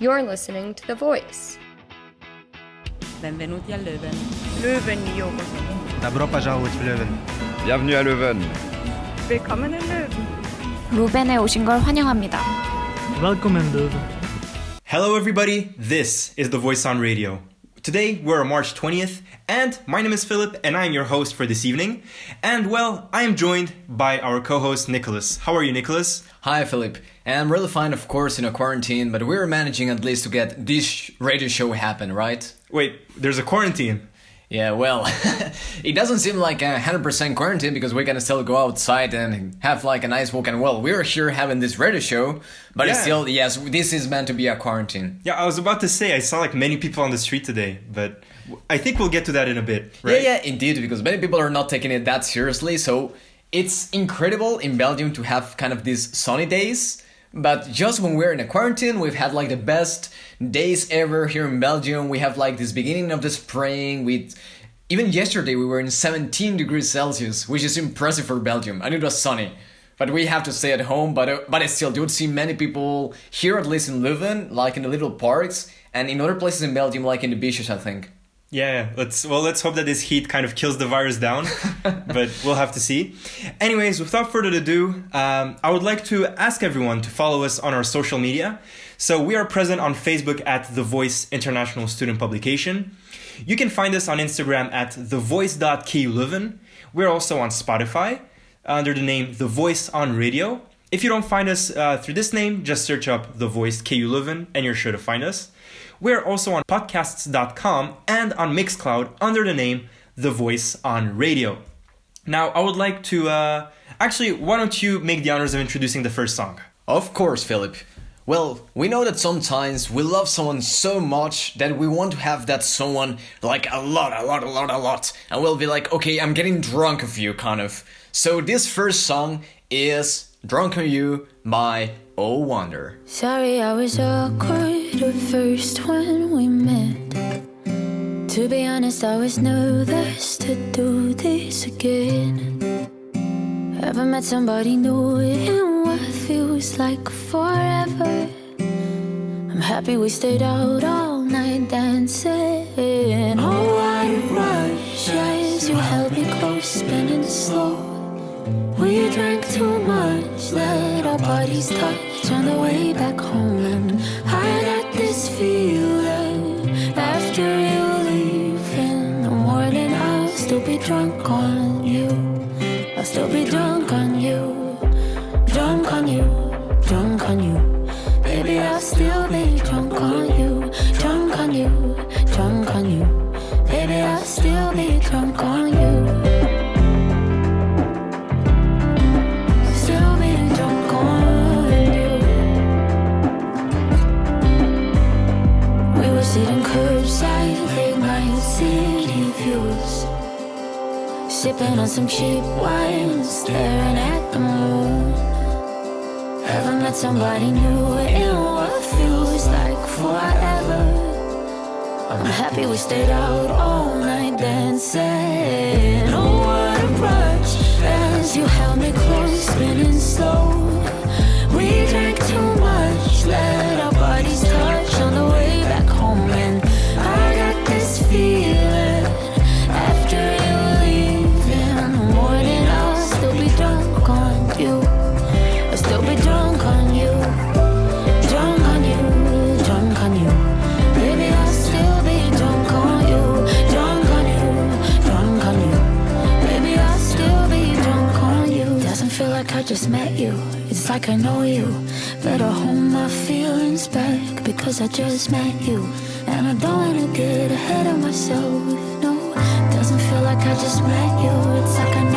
You're listening to The Voice. Benvenuti a Leuven. Löwen Yoga. Добро пожаловать в Лeuven. Bienvenue à Leuven. Willkommen in Löwen. 루벤에 오신 걸 환영합니다. Welcome in Leuven. Hello, everybody. This is The Voice on Radio. Today, we're on March 20th, and my name is Philip, and I am your host for this evening. And well, I am joined by our co host, Nicolas. How are you, Nicolas? Hi, Philip. I'm really fine, of course, in a quarantine, but we're managing at least to get this radio show happen, right? Wait, there's a quarantine. Yeah, well, it doesn't seem like a 100% quarantine because we can still go outside and have like a nice walk. And well, we're here having this radio show, but it's Yeah. still, yes, this is meant to be a quarantine. Yeah, I was about to say, I saw like many people on the street today, but I think we'll get to that in a bit, right? Yeah, yeah, indeed, because many people are not taking it that seriously. So it's incredible in Belgium to have kind of these sunny days. But just when we're in a quarantine, we've had like the best days ever here in Belgium. We have like this beginning of the spring with even yesterday we were in 17 degrees Celsius, which is impressive for Belgium, and it was sunny. But we have to stay at home. But uh, but still, you would see many people here, at least in Leuven, like in the little parks, and in other places in Belgium, like in the beaches, I think. Yeah, let's well let's hope that this heat kind of kills the virus down, but we'll have to see. Anyways, without further ado, um, I would like to ask everyone to follow us on our social media. So we are present on Facebook at The Voice International Student Publication. You can find us on Instagram at thevoice.kleuven. We're also on Spotify under the name The Voice on Radio. If you don't find us uh, through this name, just search up The Voice KU Leuven and you're sure to find us. We're also on podcasts.com and on Mixcloud under the name The Voice on Radio. Now, I would like to uh, actually, why don't you make the honors of introducing the first song? Of course, Philip. Well, we know that sometimes we love someone so much that we want to have that someone like a lot, a lot, a lot, a lot. And we'll be like, okay, I'm getting drunk of you, kind of. So this first song is Drunk on You by Oh Wonder. Sorry, I was awkward at first when we met. To be honest, I was nervous to do this again. Haven't met somebody new in what feels like forever. I'm happy we stayed out all night dancing. Oh, what a rush as you held me close, spinning slow. We drank too much, let our bodies touch on the way back home. And I got this feeling after you leave in the morning, I'll still be drunk on you. I'll still be drunk Sipping on some cheap wine, staring at the moon. Haven't met somebody new in what feels like forever. I'm happy we stayed out all night dancing. Oh, what a rush as you held me close, spinning slow. We drank too much, let our bodies touch on the because I just met you. And I don't wanna get ahead of myself. No, doesn't feel like I just met you. It's like I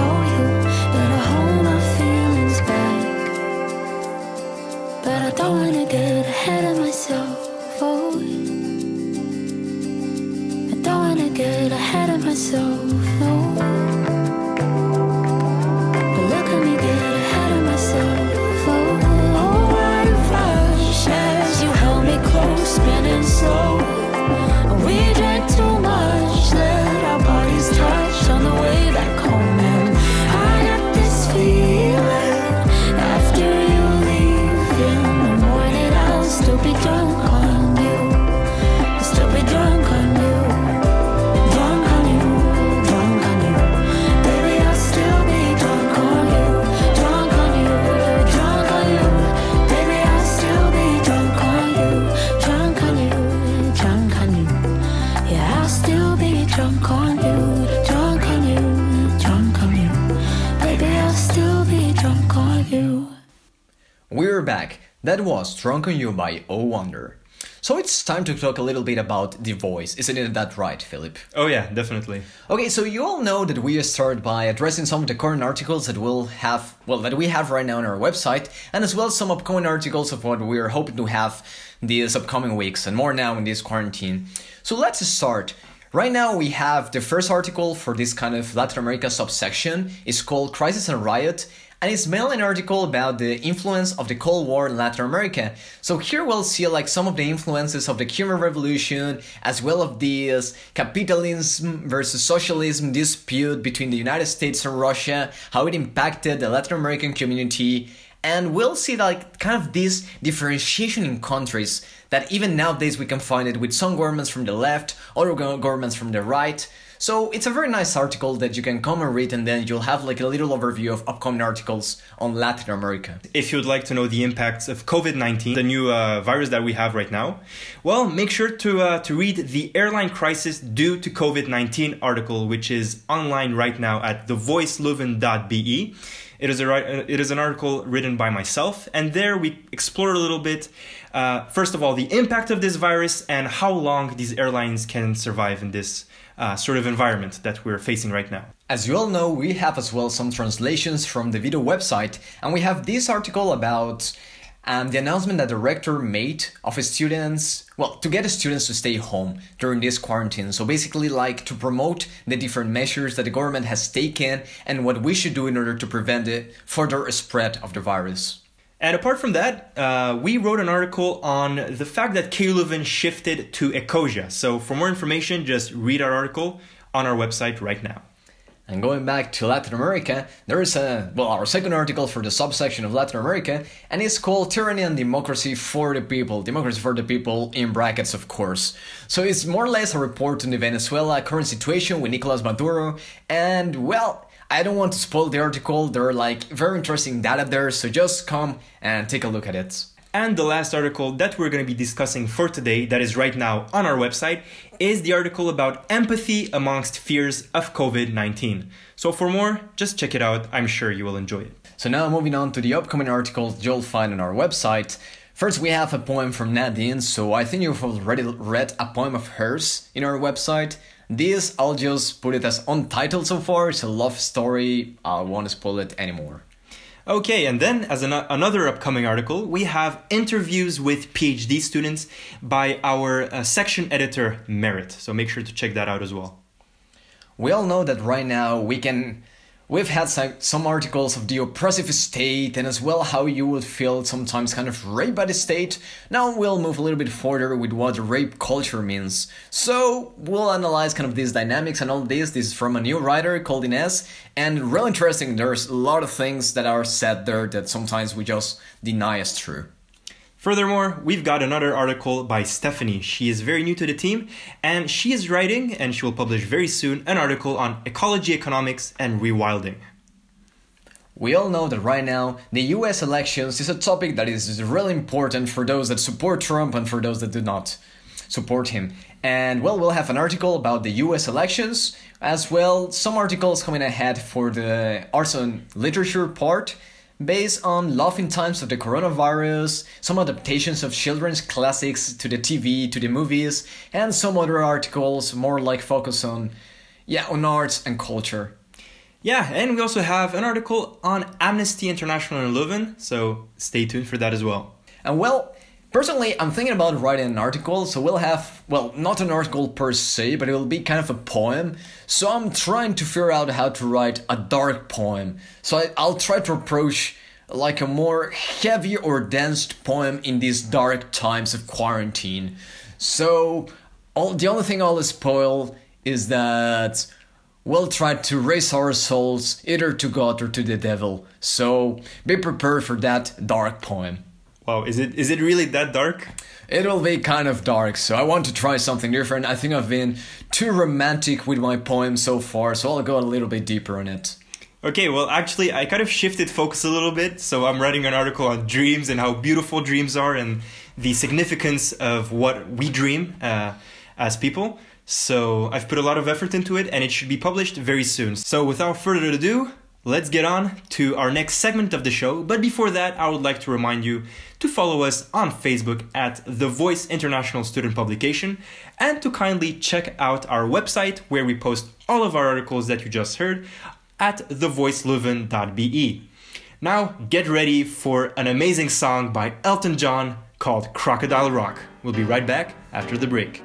That was Drunk on You by O Wonder. So it's time to talk a little bit about The Voice. Isn't it that right, Philip? Oh yeah, definitely. Okay, so you all know that we start by addressing some of the current articles that we'll have, well, that we have right now on our website, and as well as some upcoming articles of what we're hoping to have these upcoming weeks, and more now in this quarantine. So let's start. Right now, we have the first article for this kind of Latin America subsection. It's called Crisis and Riot, and it's mainly an article about the influence of the Cold War in Latin America. So here we'll see like some of the influences of the Cuban Revolution, as well of this capitalism versus socialism dispute between the United States and Russia, how it impacted the Latin American community, and we'll see like kind of this differentiation in countries that even nowadays we can find it with some governments from the left, other governments from the right. So it's a very nice article that you can come and read, and then you'll have like a little overview of upcoming articles on Latin America. If you would like to know the impacts of COVID 19, the new uh, virus that we have right now, well, make sure to, uh, to read the airline crisis due to COVID 19 article, which is online right now at thevoiceleuven.be. It is, a, it is an article written by myself, and there we explore a little bit, uh, first of all, the impact of this virus and how long these airlines can survive in this uh, sort of environment that we're facing right now. As you all know, we have as well some translations from the Veto website, and we have this article about um, the announcement that the rector made of his students, well, to get students to stay home during this quarantine. So basically, like to promote the different measures that the government has taken and what we should do in order to prevent the further spread of the virus. And apart from that, uh, we wrote an article on the fact that KU Leuven shifted to Ecosia. So for more information, just read our article on our website right now. And going back to Latin America, there is a well our second article for the subsection of Latin America, and it's called Tyranny and Democracy for the People. Democracy for the People in brackets, of course. So it's more or less a report on the Venezuela current situation with Nicolas Maduro, and well, I don't want to spoil the article. There are like very interesting data there, so just come and take a look at it. And the last article that we're going to be discussing for today, that is right now on our website, is the article about empathy amongst fears of COVID 19. So, for more, just check it out. I'm sure you will enjoy it. So, now moving on to the upcoming articles you'll find on our website. First, we have a poem from Nadine, so I think you've already read a poem of hers in our website. This, I'll just put it as untitled so far. It's a love story. I won't spoil it anymore. Okay, and then as an, another upcoming article, we have interviews with PhD students by our uh, section editor, Merit. So make sure to check that out as well. We all know that right now we can We've had some articles of the oppressive state and as well how you would feel sometimes kind of raped by the state. Now we'll move a little bit further with what rape culture means. So we'll analyze kind of these dynamics and all this. This is from a new writer called Ines, and real interesting. There's a lot of things that are said there that sometimes we just deny as true. Furthermore, we've got another article by Stephanie. She is very new to the team and she is writing, and she will publish very soon, an article on ecology economics and rewilding. We all know that right now, the US elections is a topic that is really important for those that support Trump and for those that do not support him. And well, we'll have an article about the US elections, as well some articles coming ahead for the arts and literature part based on in times of the coronavirus, some adaptations of children's classics to the TV, to the movies, and some other articles more like focus on yeah, on arts and culture. Yeah, and we also have an article on Amnesty International in Leuven, so stay tuned for that as well. And well, Personally, I'm thinking about writing an article, so we'll have, well, not an article per se, but it will be kind of a poem. So I'm trying to figure out how to write a dark poem. So I, will try to approach like a more heavy or dense poem in these dark times of quarantine. So all, the only thing I'll spoil is that we'll try to raise our souls either to God or to the devil. So be prepared for that dark poem. Wow, is it is it really that dark? It'll be kind of dark, so I want to try something different. I think I've been too romantic with my poem so far, so I'll go a little bit deeper on it. Okay, well, actually, I kind of shifted focus a little bit. So I'm writing an article on dreams and how beautiful dreams are and the significance of what we dream uh, as people. So I've put a lot of effort into it and it should be published very soon. So without further ado, let's get on to our next segment of the show. But before that, I would like to remind you to follow us on Facebook at The Voice International Student Publication and to kindly check out our website where we post all of our articles that you just heard at thevoiceleuven.be. Now, get ready for an amazing song by Elton John called Crocodile Rock. We'll be right back after the break.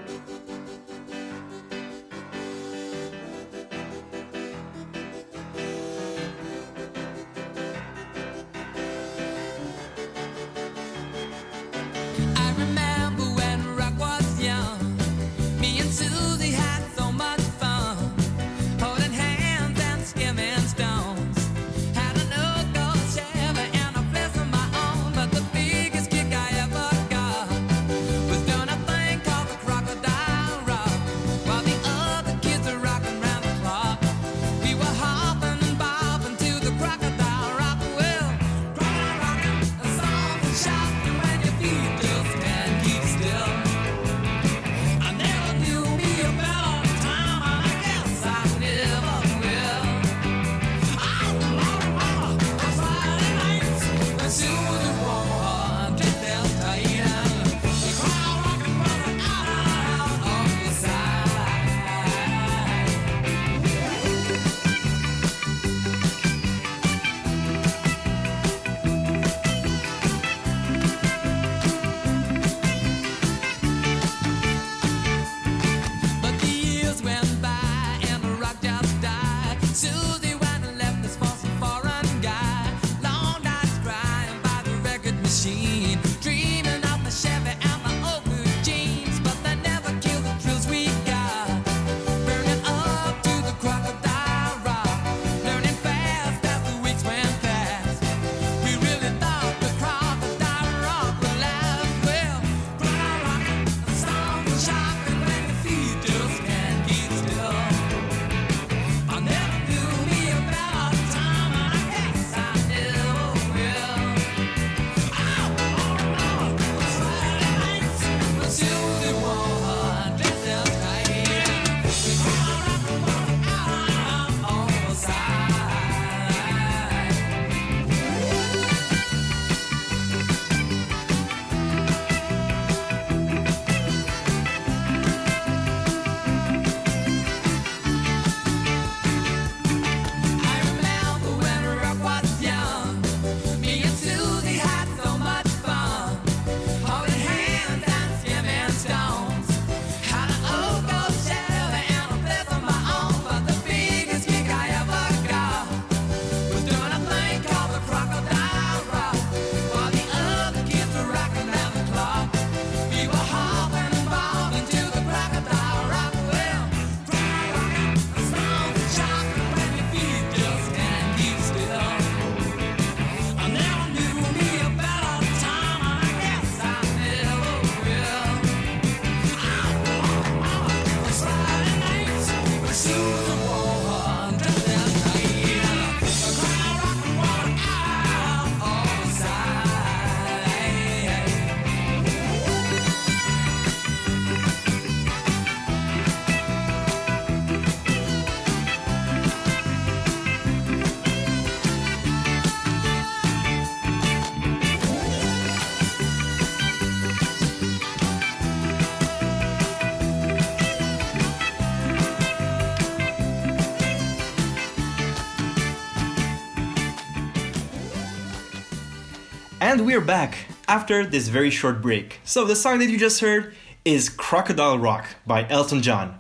We're back after this very short break. So, the song that you just heard is Crocodile Rock by Elton John.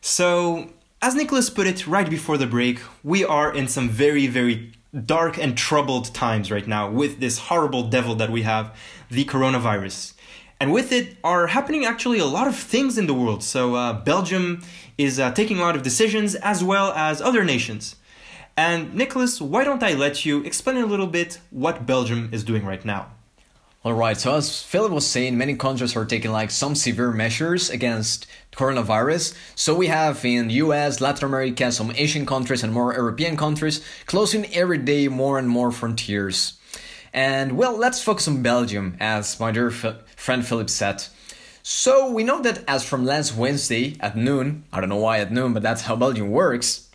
So, as Nicolas put it right before the break, we are in some very, very dark and troubled times right now with this horrible devil that we have, the coronavirus. And with it are happening actually a lot of things in the world. So, uh, Belgium is uh, taking a lot of decisions as well as other nations. And Nicolas, why don't I let you explain a little bit what Belgium is doing right now? All right, so as Philip was saying, many countries are taking like some severe measures against coronavirus. So we have in US, Latin America, some Asian countries and more European countries closing every day more and more frontiers. And well, let's focus on Belgium, as my dear f- friend Philip said. So we know that as from last Wednesday at noon, I don't know why at noon, but that's how Belgium works,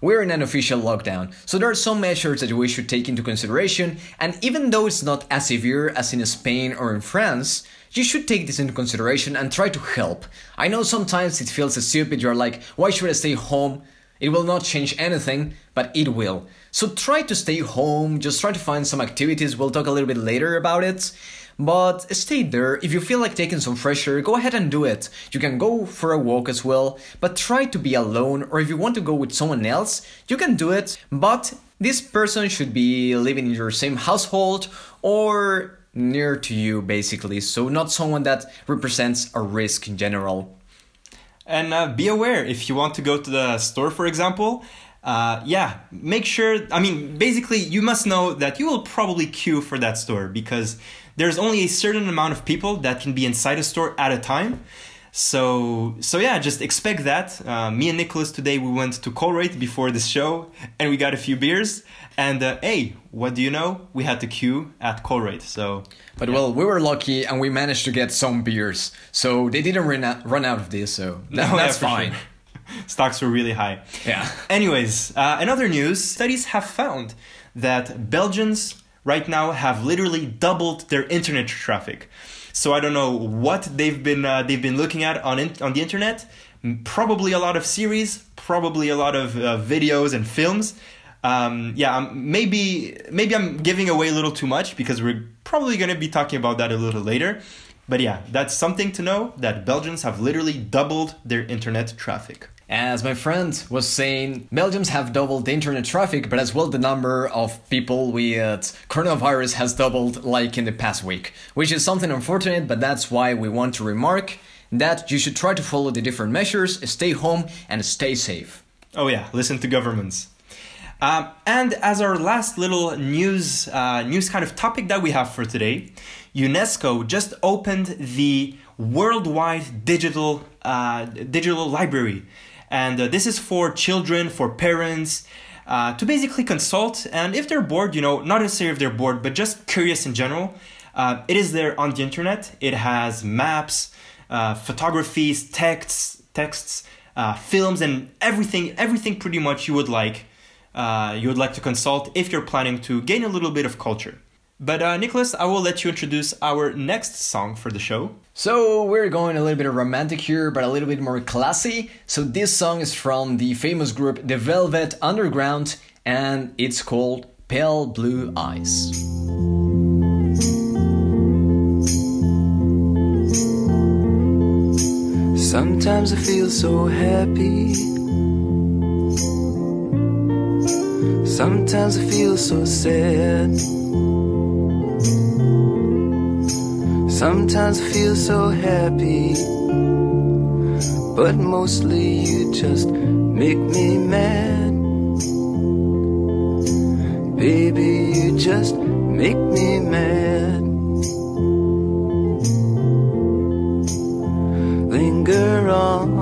we're in an official lockdown, so there are some measures that we should take into consideration, and even though it's not as severe as in Spain or in France, you should take this into consideration and try to help. I know sometimes it feels stupid, you're like, why should I stay home? It will not change anything, but it will. So try to stay home, just try to find some activities, we'll talk a little bit later about it. But stay there. If you feel like taking some fresh air, go ahead and do it. You can go for a walk as well, but try to be alone, or if you want to go with someone else, you can do it. But this person should be living in your same household or near to you, basically. So, not someone that represents a risk in general. And uh, be aware if you want to go to the store, for example. Uh, yeah, make sure. I mean, basically, you must know that you will probably queue for that store because there's only a certain amount of people that can be inside a store at a time. So, so yeah, just expect that. Uh, me and Nicolas today we went to Colruyt before the show, and we got a few beers. And uh, hey, what do you know? We had to queue at Colruyt. So, But well, we were lucky and we managed to get some beers. So they didn't run out, run out of this, so that, No, yeah, that's for fine. sure. Stocks were really high. Yeah. Anyways, uh, in other news, studies have found that Belgians right now have literally doubled their internet traffic. So I don't know what they've been uh, they've been looking at on in- on the internet. Probably a lot of series, probably a lot of uh, videos and films. Um, yeah, um, maybe maybe I'm giving away a little too much because we're probably going to be talking about that a little later. But yeah, that's something to know that Belgians have literally doubled their internet traffic. As my friend was saying, Belgians have doubled the internet traffic, but as well the number of people with coronavirus has doubled like in the past week, which is something unfortunate, but that's why we want to remark that you should try to follow the different measures, stay home, and stay safe. Oh yeah, listen to governments. Um, and as our last little news uh, news kind of topic that we have for today, UNESCO just opened the worldwide digital uh, digital library, and uh, this is for children, for parents. Uh, to basically consult, and if they're bored, you know, not necessarily if they're bored, but just curious in general, uh, it is there on the internet. It has maps, uh, photographies, texts, texts, uh, films, and everything, everything pretty much you would like, uh, you would like to consult if you're planning to gain a little bit of culture. But uh, Nicolas, I will let you introduce our next song for the show. So we're going a little bit romantic here, but a little bit more classy. So this song is from the famous group The Velvet Underground, and it's called Pale Blue Eyes. Sometimes I feel so happy. Sometimes I feel so sad. Sometimes I feel so happy. But mostly you just make me mad. Baby, you just make me mad. linger on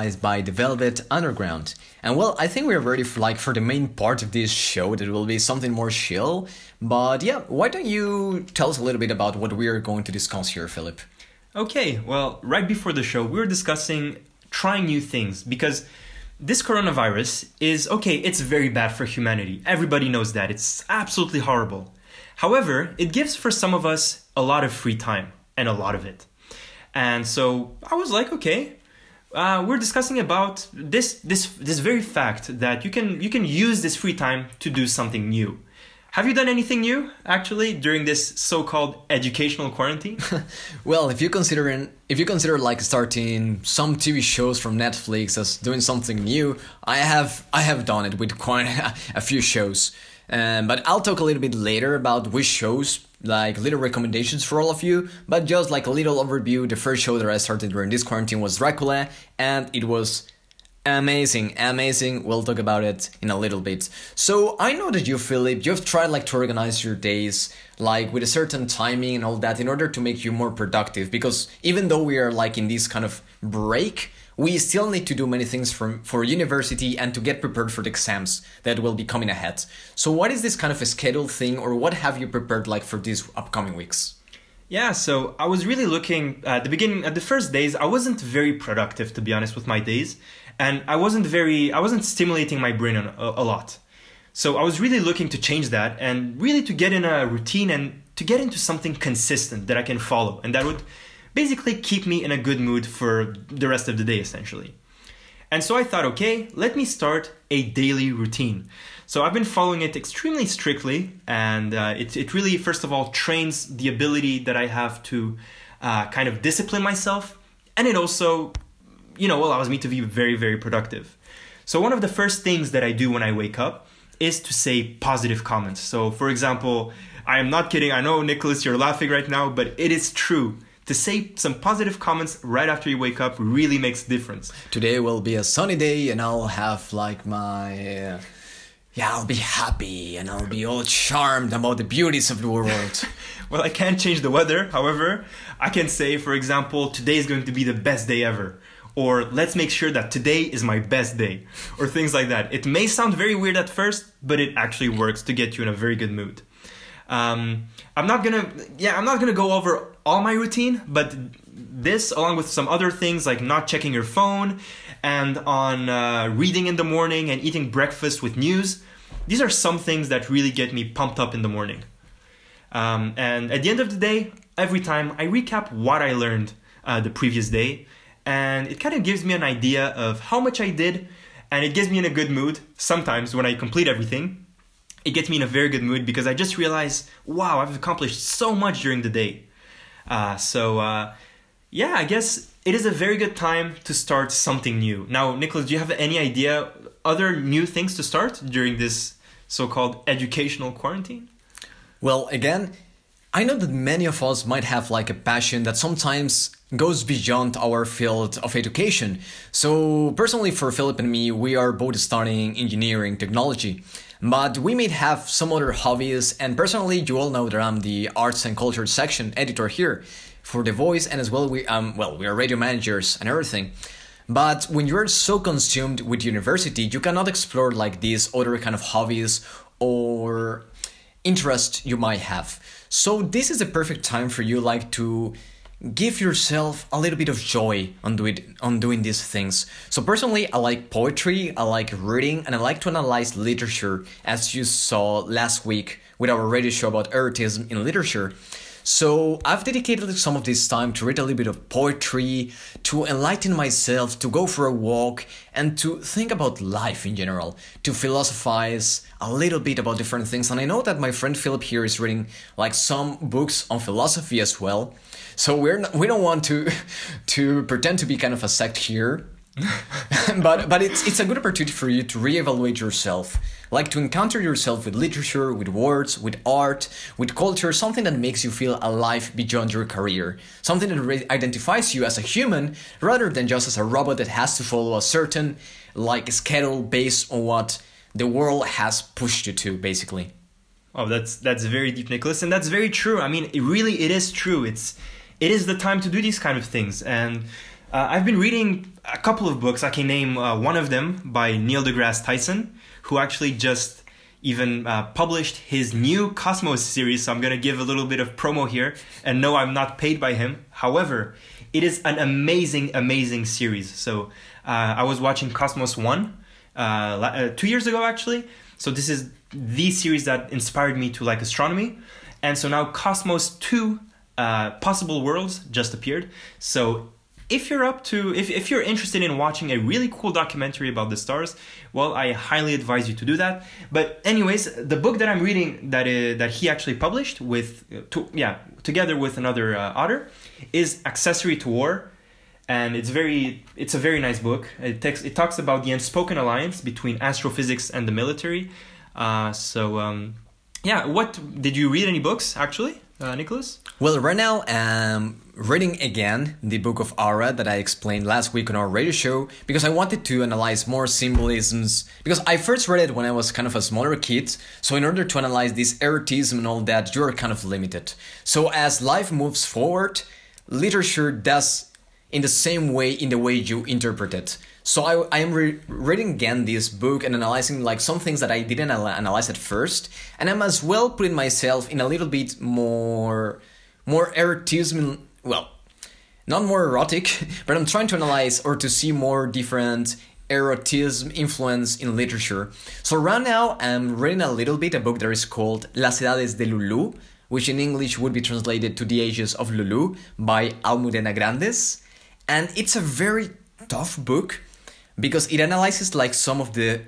By The Velvet Underground. And well, I think we're ready for like for the main part of this show that will be something more chill. But yeah, why don't you tell us a little bit about what we are going to discuss here, Philip? Okay, well, right before the show, we were discussing trying new things because this coronavirus is okay, it's very bad for humanity. Everybody knows that. It's absolutely horrible. However, it gives for some of us a lot of free time and a lot of it. And so I was like, okay, uh, we're discussing about this this this very fact that you can you can use this free time to do something new. Have you done anything new actually during this so-called educational quarantine? Well, if you consider in, if you consider like starting some TV shows from Netflix as doing something new, I have I have done it with quite a few shows. Um, but I'll talk a little bit later about which shows, like little recommendations for all of you. But just like a little overview, the first show that I started during this quarantine was Dracula, and it was amazing, amazing. We'll talk about it in a little bit. So I know that you, Philip, you've tried like to organize your days like with a certain timing and all that in order to make you more productive. Because even though we are like in this kind of break, we still need to do many things for, for university and to get prepared for the exams that will be coming ahead. So what is this kind of a schedule thing or what have you prepared like for these upcoming weeks? Yeah, so I was really looking at the beginning, at the first days, I wasn't very productive, to be honest, with my days. And I wasn't very, I wasn't stimulating my brain a, a lot. So I was really looking to change that and really to get in a routine and to get into something consistent that I can follow and that would basically keep me in a good mood for the rest of the day essentially. And so I thought, okay, let me start a daily routine. So I've been following it extremely strictly, and uh, it, it really, first of all, trains the ability that I have to uh, kind of discipline myself, and it also, you know, allows me to be very, very productive. So one of the first things that I do when I wake up is to say positive comments. So, for example, I am not kidding. I know, Nicolas, you're laughing right now, but it is true to say some positive comments right after you wake up really makes a difference. Today will be a sunny day, and I'll have like my. Uh, yeah, I'll be happy and I'll be all charmed about the beauties of the world. well, I can't change the weather. However, I can say, for example, today is going to be the best day ever. Or let's make sure that today is my best day. Or things like that. It may sound very weird at first, but it actually works to get you in a very good mood. Um, I'm not gonna, yeah, I'm not gonna go over all my routine, but this, along with some other things like not checking your phone and on uh, reading in the morning and eating breakfast with news, these are some things that really get me pumped up in the morning. Um, and at the end of the day, every time I recap what I learned uh, the previous day, and it kind of gives me an idea of how much I did, and it gets me in a good mood. Sometimes when I complete everything, it gets me in a very good mood because I just realize, wow, I've accomplished so much during the day. Uh, so, uh, yeah, I guess it is a very good time to start something new. Now, Nicolas, do you have any idea other new things to start during this so-called educational quarantine? Well, again, I know that many of us might have like a passion that sometimes goes beyond our field of education. So, personally, for Philip and me, we are both studying engineering technology. But we may have some other hobbies, and personally, you all know that I'm the arts and culture section editor here for The Voice, and as well, we um well we are radio managers and everything. But when you're so consumed with university, you cannot explore like these other kind of hobbies or interest you might have. So this is the perfect time for you like to give yourself a little bit of joy on doing on doing these things. So personally, I like poetry, I like reading, and I like to analyze literature, as you saw last week with our radio show about erotism in literature. So I've dedicated some of this time to read a little bit of poetry, to enlighten myself, to go for a walk, and to think about life in general, to philosophize a little bit about different things. And I know that my friend Philip here is reading like some books on philosophy as well. So we're not, we don't want to to pretend to be kind of a sect here. but but it's it's a good opportunity for you to reevaluate yourself, like to encounter yourself with literature, with words, with art, with culture, something that makes you feel alive beyond your career, something that re- identifies you as a human rather than just as a robot that has to follow a certain like schedule based on what the world has pushed you to, basically. Oh, that's that's very deep, Nicolas, and that's very true. I mean, it really it is true. It's it is the time to do these kind of things, and uh, I've been reading a couple of books. I can name uh, one of them by Neil deGrasse Tyson, who actually just even uh, published his new Cosmos series. So I'm gonna give a little bit of promo here, and no, I'm not paid by him. However, it is an amazing, amazing series. So uh, I was watching Cosmos One uh, uh, two years ago, actually. So this is the series that inspired me to like astronomy, and so now Cosmos Two. Uh, possible worlds just appeared so if you're up to if, if you're interested in watching a really cool documentary about the stars well i highly advise you to do that. But anyways the book that i'm reading that is, that he actually published with to, yeah together with another uh, author is accessory to war. And it's very it's a very nice book. It takes it talks about the unspoken alliance between astrophysics and the military. Uh, so um, yeah what did you read any books actually uh, nicolas? Well, right now I'm reading again the book of Aura that I explained last week on our radio show because I wanted to analyze more symbolisms. Because I first read it when I was kind of a smaller kid, so in order to analyze this erotism and all that, you're kind of limited. So as life moves forward, literature does in the same way in the way you interpret it. So I, I am re- reading again this book and analyzing like some things that I didn't ala- analyze at first, and I'm as well putting myself in a little bit more more erotism. Well, not more erotic, but I'm trying to analyze or to see more different erotism influence in literature. So right now I'm reading a little bit a book that is called Las Edades de Lulu, which in English would be translated to The Ages of Lulu by Almudena Grandes. And it's a very tough book because it analyzes like some of the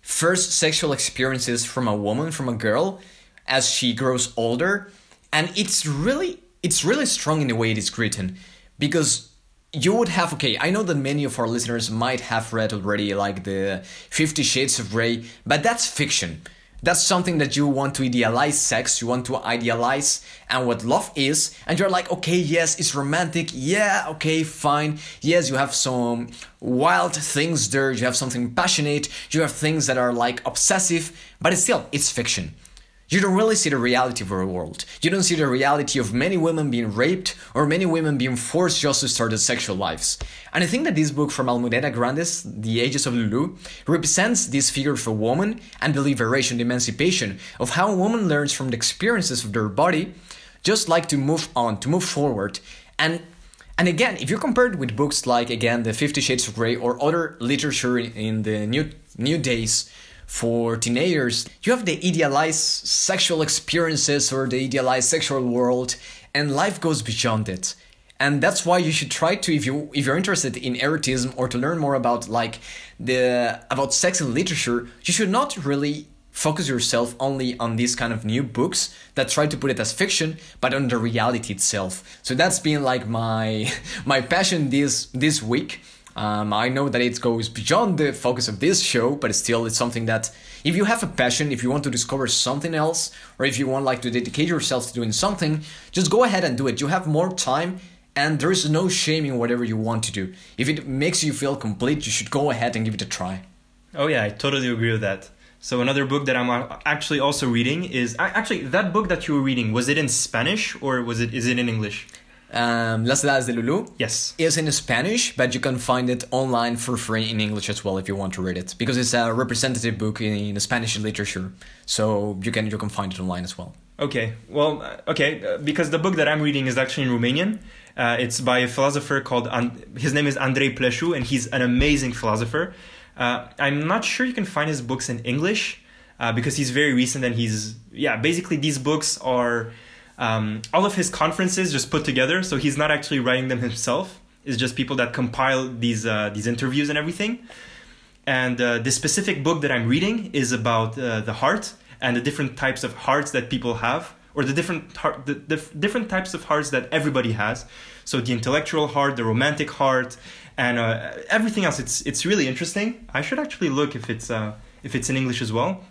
first sexual experiences from a woman, from a girl, as she grows older. And it's really it's really strong in the way it is written because you would have okay i know that many of our listeners might have read already like the 50 shades of grey but that's fiction. That's something that you want to idealize sex you want to idealize and what love is and you're like okay yes it's romantic yeah okay fine. Yes you have some wild things there you have something passionate you have things that are like obsessive but it's still it's fiction you don't really see the reality of our world. You don't see the reality of many women being raped or many women being forced just to start their sexual lives. And I think that this book from Almudena Grandes, The Ages of Lulu, represents this figure of a woman and the liberation, the emancipation of how a woman learns from the experiences of their body, just like to move on, to move forward. And and again, if you compare it with books like again the Fifty Shades of Grey or other literature in the new new days for teenagers, you have the idealized sexual experiences or the idealized sexual world, and life goes beyond it. And that's why you should try to, if you if you're interested in erotism or to learn more about like the about sex in literature, you should not really focus yourself only on these kind of new books that try to put it as fiction, but on the reality itself. So that's been like my my passion this this week um, I know that it goes beyond the focus of this show, but still, it's something that if you have a passion, if you want to discover something else, or if you want like to dedicate yourself to doing something, just go ahead and do it. You have more time, and there is no shame in whatever you want to do. If it makes you feel complete, you should go ahead and give it a try. Oh yeah, I totally agree with that. So another book that I'm uh, actually also reading is actually that book that you were reading. Was it in Spanish or was it is it in English? Um, Las Edades de Lulu. Yes. Is in Spanish, but you can find it online for free in English as well if you want to read it, because it's a representative book in, Spanish literature. So you can you can find it online as well. Okay. Well, uh, okay, uh, because the book that I'm reading is actually in Romanian. Uh, it's by a philosopher called And- his name is Andrei Pleșu, and he's an amazing philosopher. Uh, I'm not sure you can find his books in English uh, because he's very recent and he's yeah. Basically, these books are um, all of his conferences just put together. So he's not actually writing them himself. It's just people that compile these uh, these interviews and everything. And uh, this specific book that I'm reading is about uh, the heart and the different types of hearts that people have, or the different heart, the, the different types of hearts that everybody has. So the intellectual heart, the romantic heart, and uh, everything else. It's it's really interesting. I should actually look if it's uh, if it's in English as well.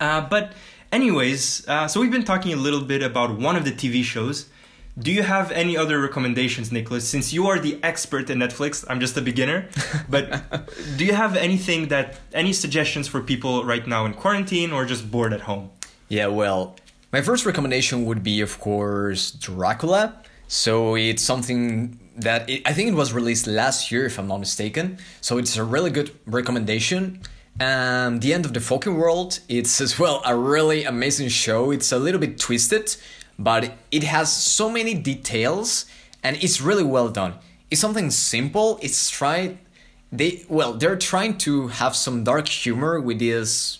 Uh, but Anyways, uh, so we've been talking a little bit about one of the TV shows. Do you have any other recommendations, Nicolas? Since you are the expert in Netflix, I'm just a beginner. But do you have anything that, any suggestions for people right now in quarantine or just bored at home? Yeah, well, my first recommendation would be, of course, Dracula. So it's something that it, I think it was released last year, if I'm not mistaken. So it's a really good recommendation. Um, the End of the Fucking World, it's as well a really amazing show. It's a little bit twisted, but it has so many details and it's really well done. It's something simple. It's trying they well they're trying to have some dark humor with this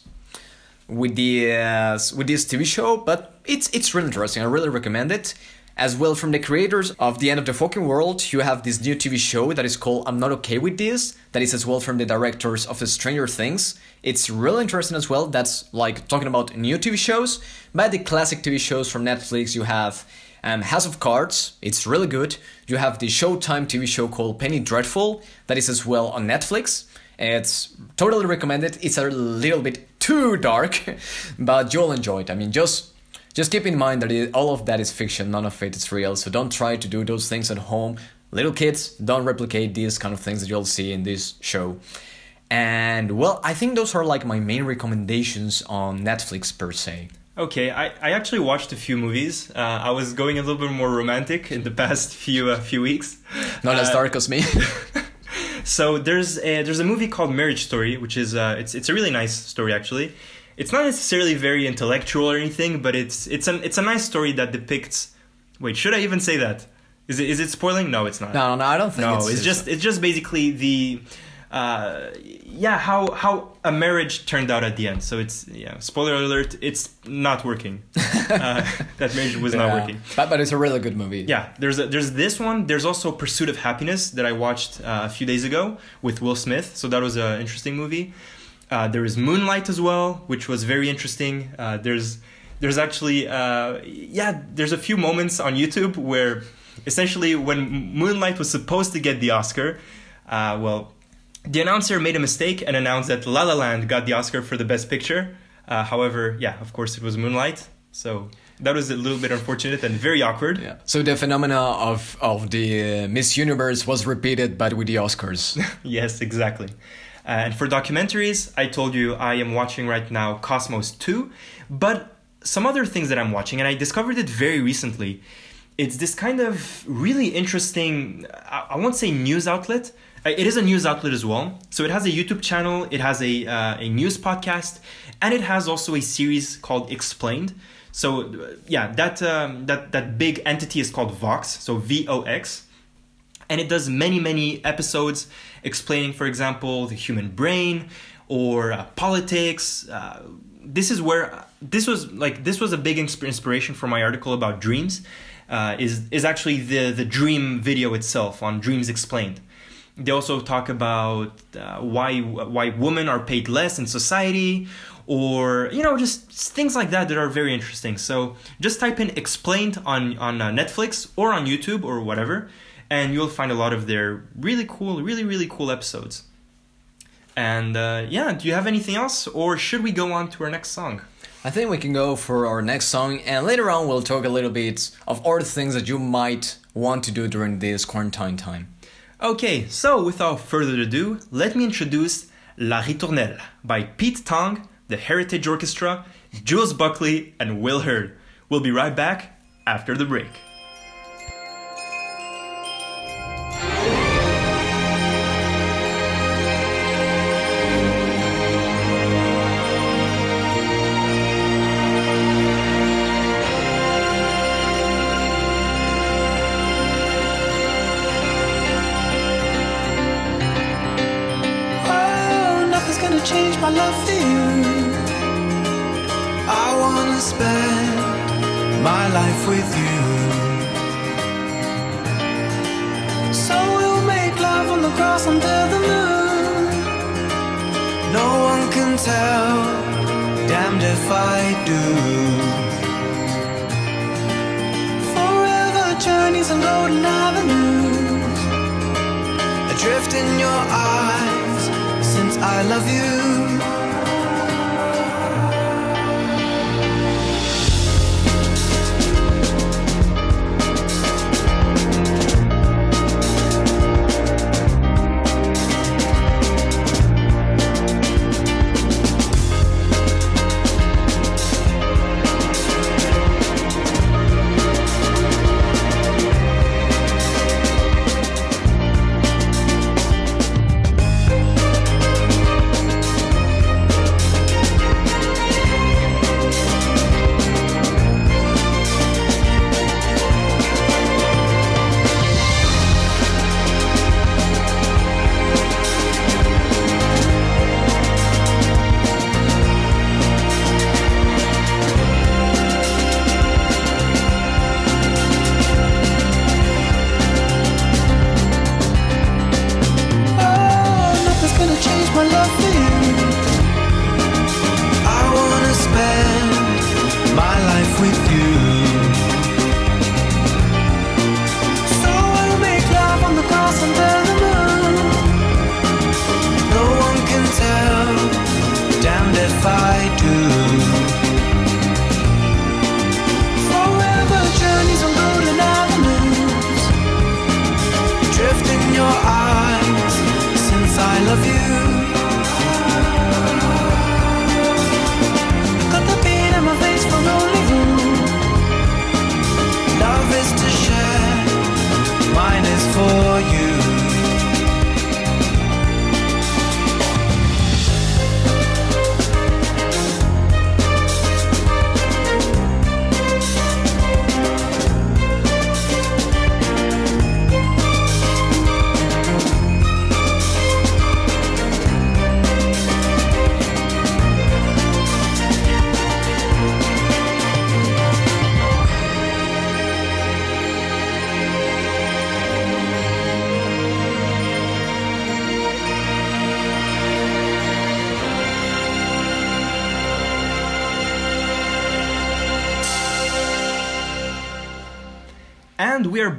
with uh, with this TV show, but it's it's really interesting. I really recommend it. As well, from the creators of The End of the Fucking World, you have this new TV show that is called I'm Not Okay With This, that is as well from the directors of Stranger Things. It's really interesting as well. That's like talking about new TV shows. But the classic TV shows from Netflix, you have um, House of Cards, it's really good. You have the Showtime TV show called Penny Dreadful, that is as well on Netflix. It's totally recommended. It's a little bit too dark, but you'll enjoy it. I mean, just just keep in mind that it, all of that is fiction, none of it is real. So don't try to do those things at home. Little kids, don't replicate these kind of things that you'll see in this show. And well, I think those are like my main recommendations on Netflix per se. Okay, I, I actually watched a few movies. Uh, I was going a little bit more romantic in the past few uh, few weeks. Not as Uh, dark as me. so there's a, there's a movie called Marriage Story, which is uh, it's it's a really nice story actually. It's not necessarily very intellectual or anything, but it's it's an it's a nice story that depicts. Wait, should I even say that? Is it is it spoiling? No, it's not. no, no, I don't think no, it's, it's, just it's just basically the uh, yeah, how how a marriage turned out at the end. So it's yeah, spoiler alert, it's not working. uh, that marriage was not working. But, but it's a really good movie. Yeah, there's a, there's this one. There's also Pursuit of Happiness that I watched uh, a few days ago with Will Smith. So that was an interesting movie. Uh, there is Moonlight as well, which was very interesting. Uh, there's there's actually uh, yeah, there's a few moments on YouTube where essentially when Moonlight was supposed to get the Oscar, uh, well, the announcer made a mistake and announced that La La Land got the Oscar for the Best Picture. Uh, however, yeah, of course it was Moonlight. So that was a little bit unfortunate and very awkward. Yeah. So the phenomena of of the uh, Miss Universe was repeated, but with the Oscars. yes, exactly. And for documentaries, I told you I am watching right now Cosmos 2, but some other things that I'm watching, and I discovered it very recently. It's this kind of really interesting, I, won't say news outlet. It is a news outlet as well. So it has a YouTube channel, it has a, uh, a news podcast, and it has also a series called Explained. So, yeah, that, um, that, that big entity is called Vox, so V O X and it does many many episodes explaining for example the human brain or uh, politics uh, this is where this was like this was a big insp- inspiration for my article about dreams uh, is is actually the the dream video itself on dreams explained. They also talk about uh, why why women are paid less in society or you know just things like that that are very interesting. So just type in explained on on uh, netflix or on youtube or whatever and you'll find a lot of their really cool really really cool episodes and uh, yeah do you have anything else or should we go on to our next song I think we can go for our next song, and later on we'll talk a little bit of other things that you might want to do during this quarantine time. Okay, so without further ado, let me introduce La Ritournelle by Pete Tong, the Heritage Orchestra, Jules Buckley, and Will Hurd. We'll be right back after the break. With you. So we'll make love on the grass under the moon. No one can tell, damned if I do. Forever journeys and golden avenues adrift in your eyes since I love you.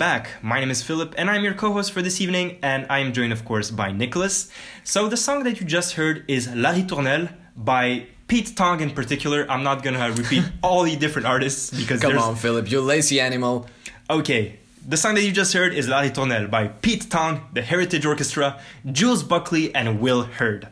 Back. My name is Philip, and I'm your co host for this evening, and I am joined, of course, by Nicolas. So, the song that you just heard is La Ritournelle by Pete Tong in particular. I'm not gonna repeat all the different artists because Come there's. on, Philip, you lazy animal. Okay, the song that you just heard is La Ritournelle by Pete Tong, the Heritage Orchestra, Jules Buckley, and Will Hurd.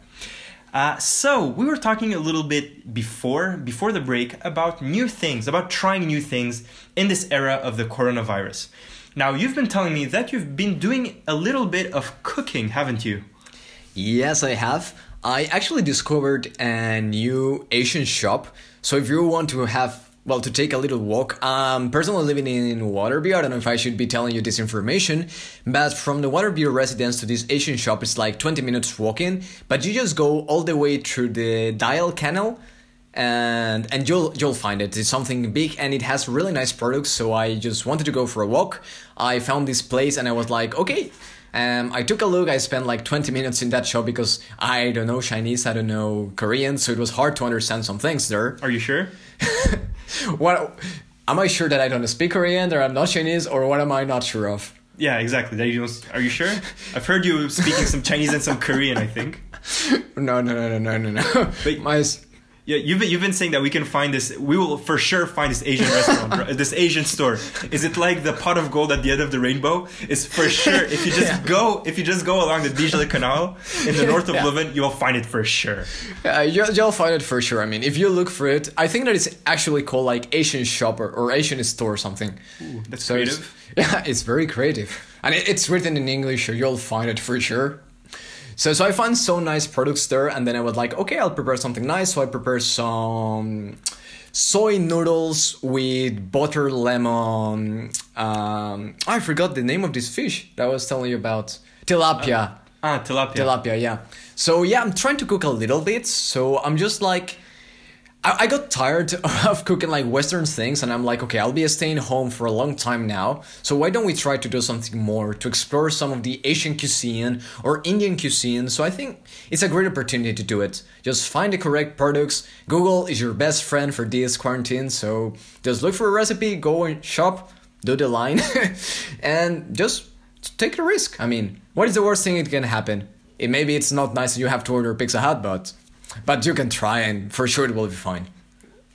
Uh, so we were talking a little bit before before the break about new things, about trying new things in this era of the coronavirus. Now you've been telling me that you've been doing a little bit of cooking, haven't you? Yes, I have. I actually discovered a new Asian shop. So if you want to have well to take a little walk, I'm personally living in Waterview. I don't know if I should be telling you this information, but from the Waterview residence to this Asian shop it's like 20 minutes walking. But you just go all the way through the Dijle Canal and and you'll you'll find it. It's something big and it has really nice products. So I just wanted to go for a walk. I found this place and I was like, okay. Um, I took a look. I spent like 20 minutes in that shop because I don't know Chinese, I don't know Korean, so it was hard to understand some things there. Are you sure? What am I sure that I don't speak Korean or I'm not Chinese or what am I not sure of? Yeah, exactly. That you don't- Are you sure? I've heard you speaking some Chinese and some Korean. I think. No, no, no, no, no, no, no. But- My Yeah, you've been, you've been saying that we can find this. We will for sure find this Asian restaurant, this Asian store. Is it like the pot of gold at the end of the rainbow? It's for sure. If you just go, if you just go along the Dijle Canal in the north of Yeah. Leuven, you'll find it for sure. Yeah, you'll, you'll find it for sure. I mean, if you look for it, I think that it's actually called like Asian shop or, Asian store or something. That's So it's- creative. Yeah, it's very creative, and it, it's written in English, so you'll find it for sure. So, so I found so nice products there, and then I was like, okay, I'll prepare something nice. So I prepare some soy noodles with butter lemon. Um, I forgot the name of this fish that I was telling you about. Tilapia. Ah, tilapia. Tilapia, yeah. So yeah, I'm trying to cook a little bit. So I'm just like, I, got tired of cooking like Western things, and I'm like, okay, I'll be staying home for a long time now. So why don't we try to do something more to explore some of the Asian cuisine or Indian cuisine? So I think it's a great opportunity to do it. Just find the correct products. Google is your best friend for this quarantine. So just look for a recipe, go and shop, do the line, and just take the risk. I mean, what is the worst thing that can happen? It, maybe it's not nice that you have to order Pizza Hut, but but you can try and for sure it will be fine.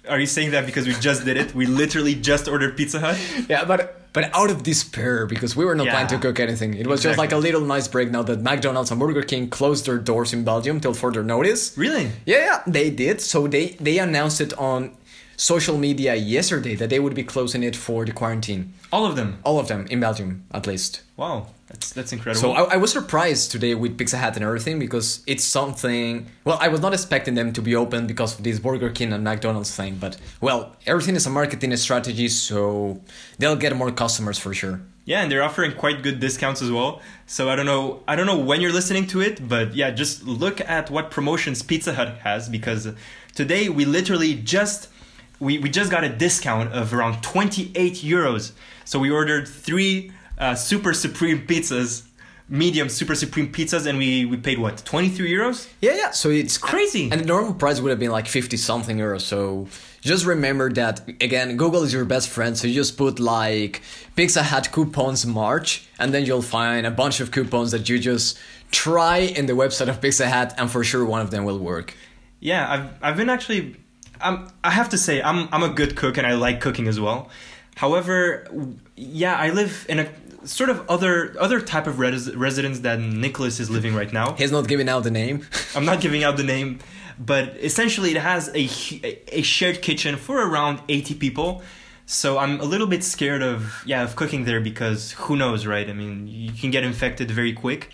Are you saying that because we just did it? We literally just ordered Pizza Hut. Yeah, but but out of despair because we were not Yeah. planning to cook anything. It was just like a little nice break now that McDonald's and Burger King closed their doors in Belgium till further notice. Really? Yeah, yeah, they did. So they they announced it on social media yesterday that they would be closing it for the quarantine. All of them. All of them in Belgium, at least. Wow, that's that's incredible. So I, I was surprised today with Pizza Hut and everything because it's something. Well, I was not expecting them to be open because of this Burger King and McDonald's thing, but well, everything is a marketing strategy, so they'll get more customers for sure. Yeah, and they're offering quite good discounts as well. So I don't know, I don't know when you're listening to it, but yeah, just look at what promotions Pizza Hut has because today we literally just we, we just got a discount of around 28 euros. So we ordered three uh, super supreme pizzas, medium super supreme pizzas, and we we paid what 23 euros. Yeah, yeah. So it's Crazy. And the normal price would have been like fifty something euros. So just remember that again, Google is your best friend. So you just put like Pizza Hut coupons March, and then you'll find a bunch of coupons that you just try in the website of Pizza Hut, and for sure one of them will work. Yeah, I've I've been actually. I'm, I have to say I'm I'm a good cook and I like cooking as well. However, yeah, I live in a sort of other other type of res- residence that Nicolas is living right now. He's not giving out the name. I'm not giving out the name, but essentially it has a a shared kitchen for around 80 people. So I'm a little bit scared of yeah of cooking there because who knows, right? I mean, you can get infected very quick,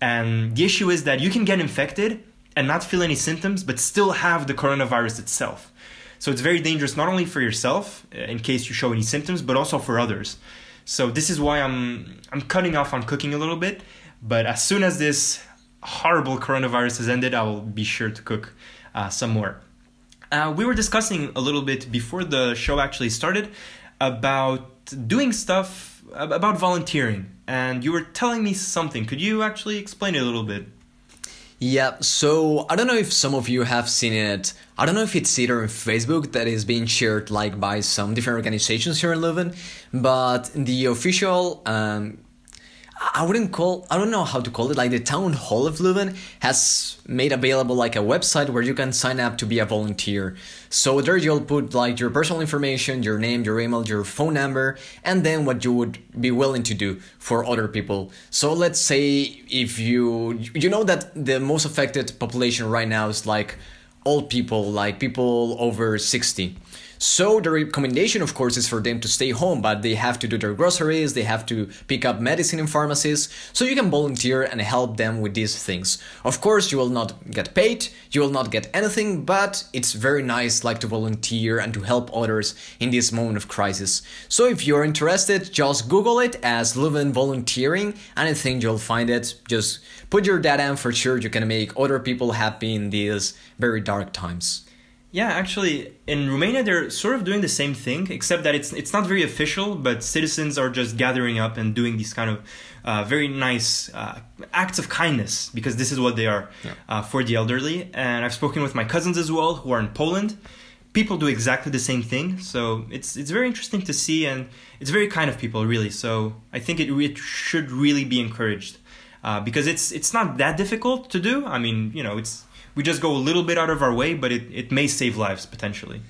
and the issue is that you can get infected and not feel any symptoms, but still have the coronavirus itself. So it's very dangerous not only for yourself uh, in case you show any symptoms, but also for others. So this is why I'm I'm cutting off on cooking a little bit. But as soon as this horrible coronavirus has ended, I will be sure to cook uh, some more. Uh, we were discussing a little bit before the show actually started about doing stuff about volunteering, and you were telling me something. Could you actually explain it a little bit? Yeah, so I don't know if some of you have seen it. I don't know if it's either on Facebook that is being shared like by some different organizations here in Leuven, but the official um, I wouldn't call I don't know how to call it like the town hall of Leuven has made available like a website where you can sign up to be a volunteer. So there you'll put like your personal information, your name, your email, your phone number, and then what you would be willing to do for other people. So let's say if you you know that the most affected population right now is like old people, like people over 60. So the recommendation, of course, is for them to stay home, but they have to do their groceries, they have to pick up medicine in pharmacies, so you can volunteer and help them with these things. Of course, you will not get paid, you will not get anything, but it's very nice like to volunteer and to help others in this moment of crisis. So if you're interested, just Google it as Leuven volunteering, and I think you'll find it. Just put your data in for sure you can make other people happy in these very dark times. Yeah, actually, in Romania they're sort of doing the same thing, except that it's it's not very official. But citizens are just gathering up and doing these kind of uh, very nice uh, acts of kindness because this is what they are uh, for the elderly. And I've spoken with my cousins as well who are in Poland. People do exactly the same thing, so it's it's very interesting to see, and it's very kind of people, really. So I think it it should really be encouraged uh, because it's it's not that difficult to do. I mean, you know, it's we just go a little bit out of our way, but it, it may save lives potentially.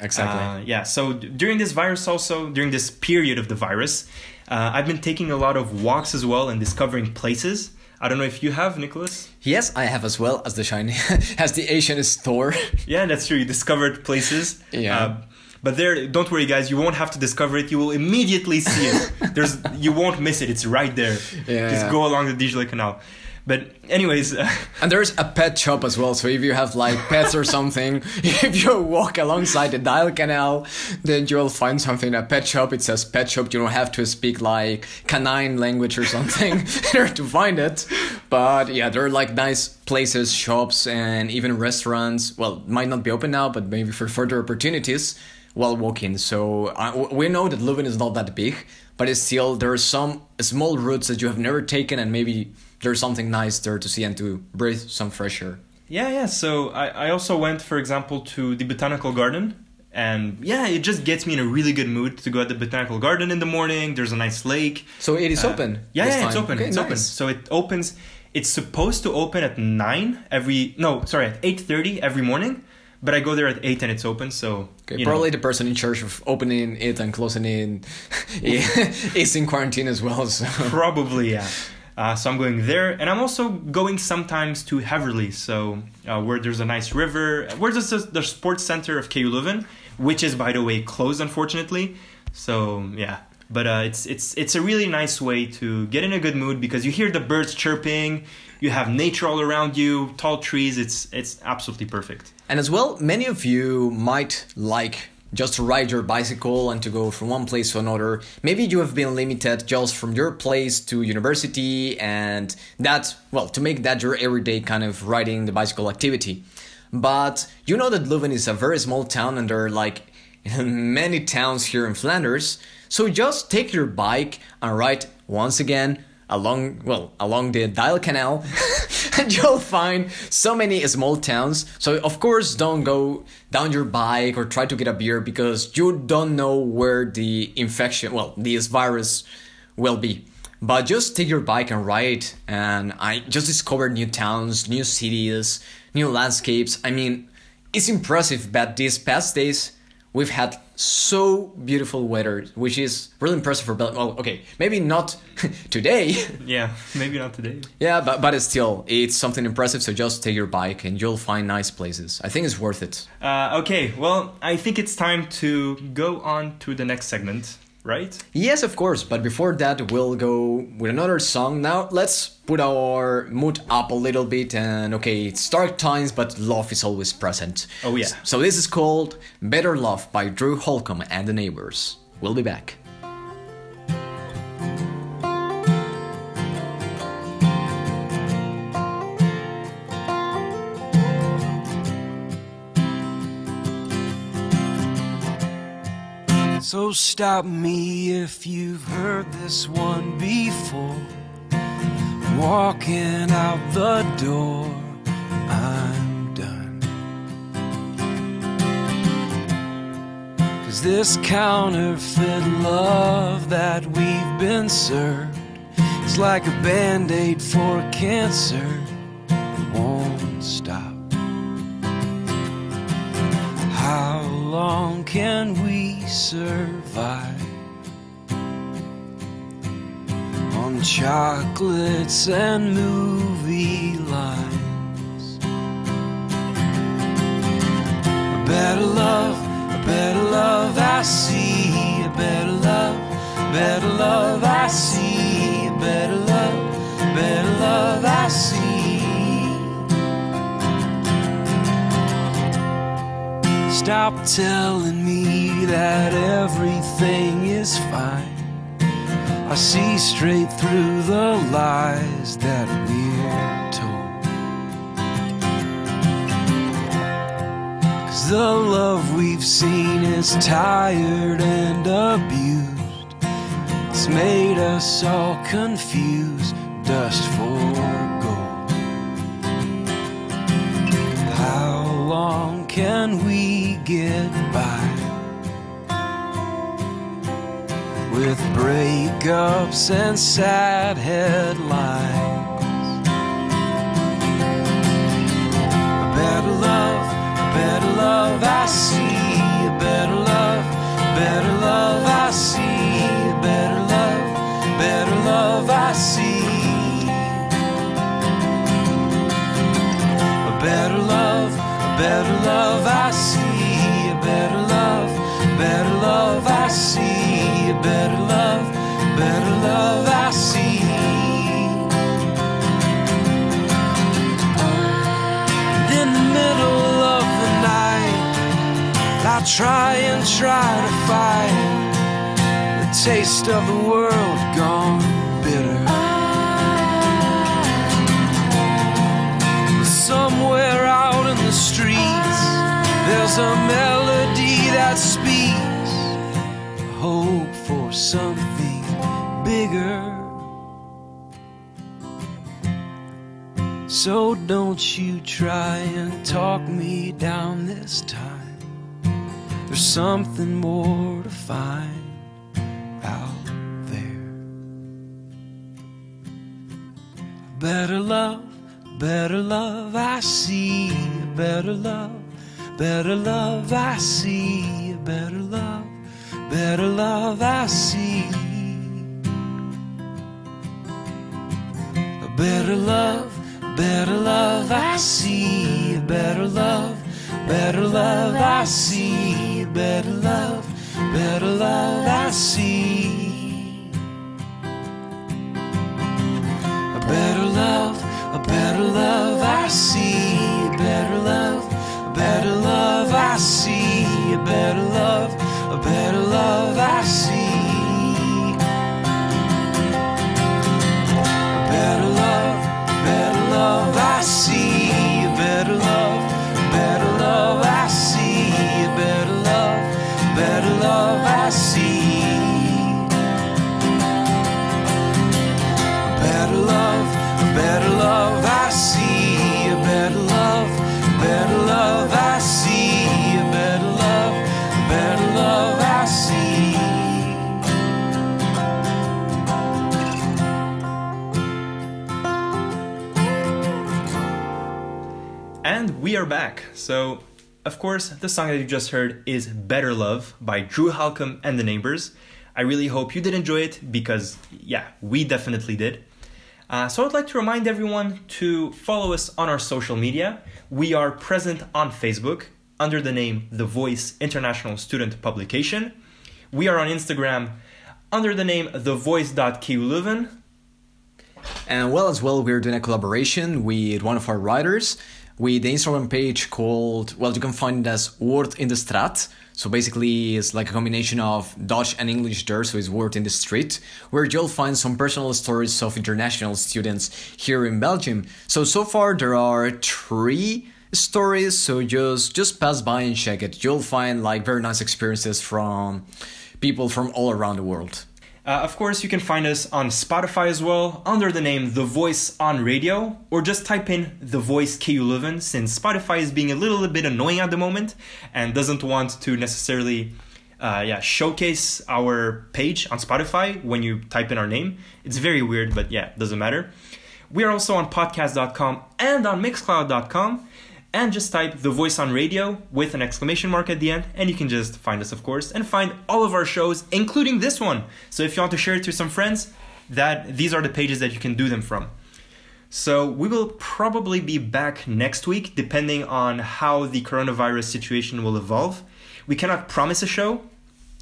Exactly. Uh, yeah. So d- during this virus, also during this period of the virus, uh, I've been taking a lot of walks as well and discovering places. I don't know if you have, Nicolas. Yes, I have as well as the shiny as the Asian store. Yeah, that's true. You discovered places. Yeah. Uh, but there, don't worry, guys. You won't have to discover it. You will immediately see it. There's, you won't miss it. It's right there. Yeah. Just go along the Dijle Canal. But anyways, uh, And there's a pet shop as well. So if you have like pets or something, if you walk alongside the Dijle canal, then you'll find something in a pet shop. It says pet shop. You don't have to speak like canine language or something there to find it. But yeah, there are like nice places, shops, and even restaurants. Well, might not be open now, but maybe for further opportunities while walking. So we know that Leuven is not that big, but it's still there are some small routes that you have never taken, and maybe there's something nice there to see and to breathe some fresh air. Yeah, yeah. So I, I also went, for example, to the botanical garden. And yeah, it just gets me in a really good mood to go at the botanical garden in the morning. There's a nice lake. So it is Uh, open. Yeah, yeah, it's open. Okay, it's open. So it opens. It's supposed to open at nine every. No, sorry, at eight thirty every morning. But I go there at eight and it's open. So Okay, you know. probably the person in charge of opening it and closing it is in quarantine as well. So Probably, yeah. Uh, so I'm going there, and I'm also going sometimes to Heverlee, so uh, where there's a nice river, where there's the, the sports center of KU Leuven, which is by the way closed unfortunately. So yeah, but uh, it's it's it's a really nice way to get in a good mood because you hear the birds chirping, you have nature all around you, tall trees. It's it's absolutely perfect. And as well, many of you might like just to ride your bicycle and to go from one place to another. Maybe you have been limited just from your place to university, and that, well, to make that your everyday kind of riding the bicycle activity. But you know that Leuven is a very small town, and there are like many towns here in Flanders. So just take your bike and ride once again along well along the Dijle Canal, and you'll find so many small towns. So of course, don't go down your bike or try to get a beer because you don't know where the infection, well, this virus, will be. But just take your bike and ride, and I just discovered new towns, new cities, new landscapes. I mean, it's impressive. But these past days, we've had so beautiful weather, which is really impressive for Belgium. Well, okay, maybe not today. Yeah, maybe not today. yeah, but but it's still it's something impressive. So just take your bike and you'll find nice places. I think it's worth it. Uh, okay, well, I think it's time to go on to the next segment, right? Yes, of course. But before that, we'll go with another song. Now let's put our mood up a little bit. And okay, it's dark times, but love is always present. Oh, yeah. So this is called "Better Love" by Drew Holcomb and the Neighbors. We'll be back. So stop me if you've heard this one before. walking out the door, I'm done. Cause this counterfeit love that we've been served is like a band aid for cancer. It won't stop. Long can we survive on chocolates and movie lines? A better love, a better love I see, a better love, better love I see, a better love, better love I see. Stop telling me that everything is fine. I see straight through the lies that we're told. Cause the love we've seen is tired and abused. It's made us all confused, dust for can we get by with breakups and sad headlines? A better love, a better love I see, a better love, better love I see, better love I see, a better love, better love I see, a better love, better love I see. In the middle of the night, I'll try and try to fight the taste of the world gone bitter. There's a melody that speaks hope for something bigger. So don't you try and talk me down this time. There's something more to find out there. Better love, better love, I see. Better love, better love, I see. Better love, better love, I see. Better love, better love, I see. Better love, better love, I see. Better love, better love, I see. A better love, a better love, I see. Better love, better love, I see. A better love, a better love, I see. A better love, better love, I see. And we are back. So, of course, the song that you just heard is Better Love by Drew Holcomb and the Neighbors. I really hope you did enjoy it because, yeah, we definitely did. Uh, so, I'd like to remind everyone to follow us on our social media. We are present on Facebook under the name The Voice International Student Publication. We are on Instagram under the name thevoice.kuleuven. And well, as well, we're doing a collaboration with one of our writers with the Instagram page called, well, you can find it as Word in the Straat. So basically, it's like a combination of Dutch and English there, so it's Word in the Street, where you'll find some personal stories of international students here in Belgium. So, so far, there are three stories, so just just pass by and check it. You'll find like very nice experiences from people from all around the world. Uh, of course, you can find us on Spotify as well under the name The Voice on Radio, or just type in The Voice KU Leuven since Spotify is being a little bit annoying at the moment and doesn't want to necessarily uh, yeah, showcase our page on Spotify when you type in our name. It's very weird, but yeah, doesn't matter. We are also on podcast.com and on mixcloud.com. And just type the voice on radio with an exclamation mark at the end, and you can just find us, of course, and find all of our shows, including this one. So if you want to share it to some friends, that these are the pages that you can do them from. So we will probably be back next week, depending on how the coronavirus situation will evolve. We cannot promise a show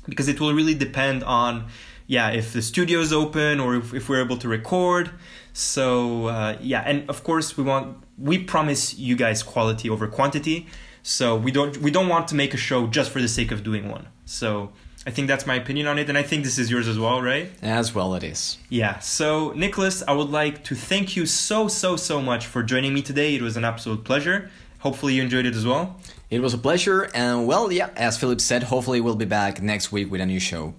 because it will really depend on, yeah, if the studio is open or if, if we're able to record. So uh, yeah, and of course we want we promise you guys quality over quantity. So we don't we don't want to make a show just for the sake of doing one. So I think that's my opinion on it, and I think this is yours as well, right? As well, it is. Yeah. So Nicolas, I would like to thank you so so so much for joining me today. It was an absolute pleasure. Hopefully you enjoyed it as well. It was a pleasure, and well, yeah, as Philip said, hopefully we'll be back next week with a new show.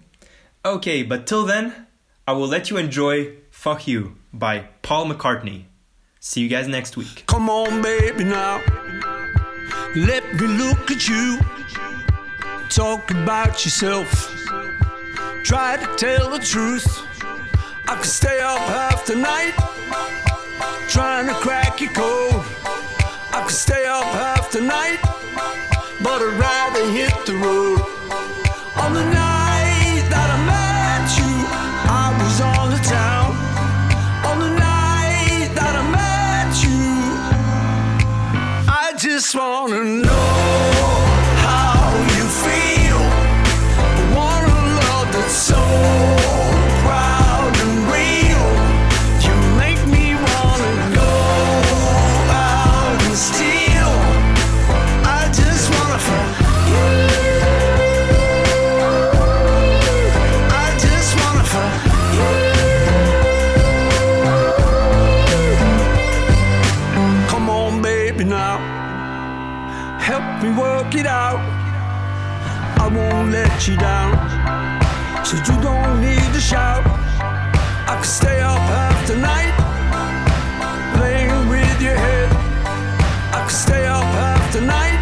Okay, but till then, I will let you enjoy "Fuck You" by Paul McCartney. See you guys next week. Come on, baby, now. Let me look at you. Talk about yourself. Try to tell the truth. I could stay up half the night trying to crack your code. I could stay up half the night, but I'd rather hit the road. On the night just wanna know work it out. I won't let you down. So you don't need to shout. I could stay up half the night, playing with your head. I could stay up half the night,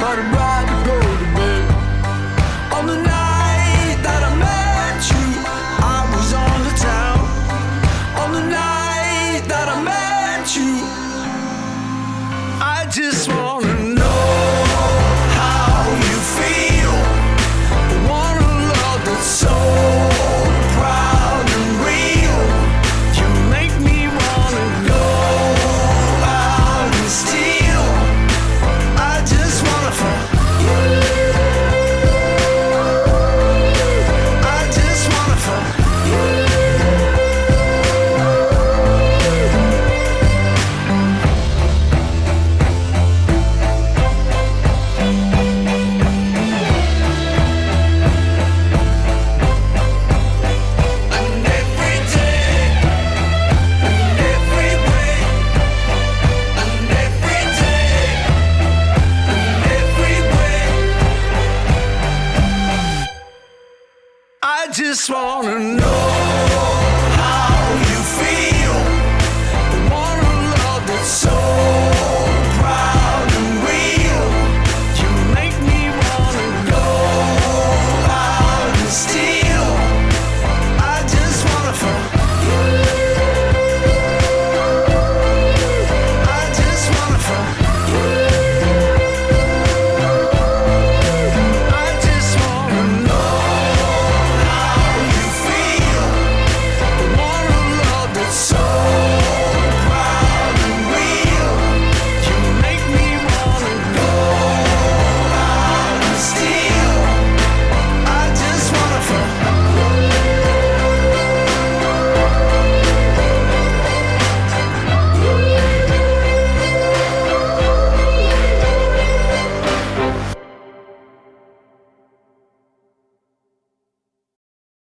but I'd rather go to bed. On the night that I met you, I was on the town. On the night that I met you, I just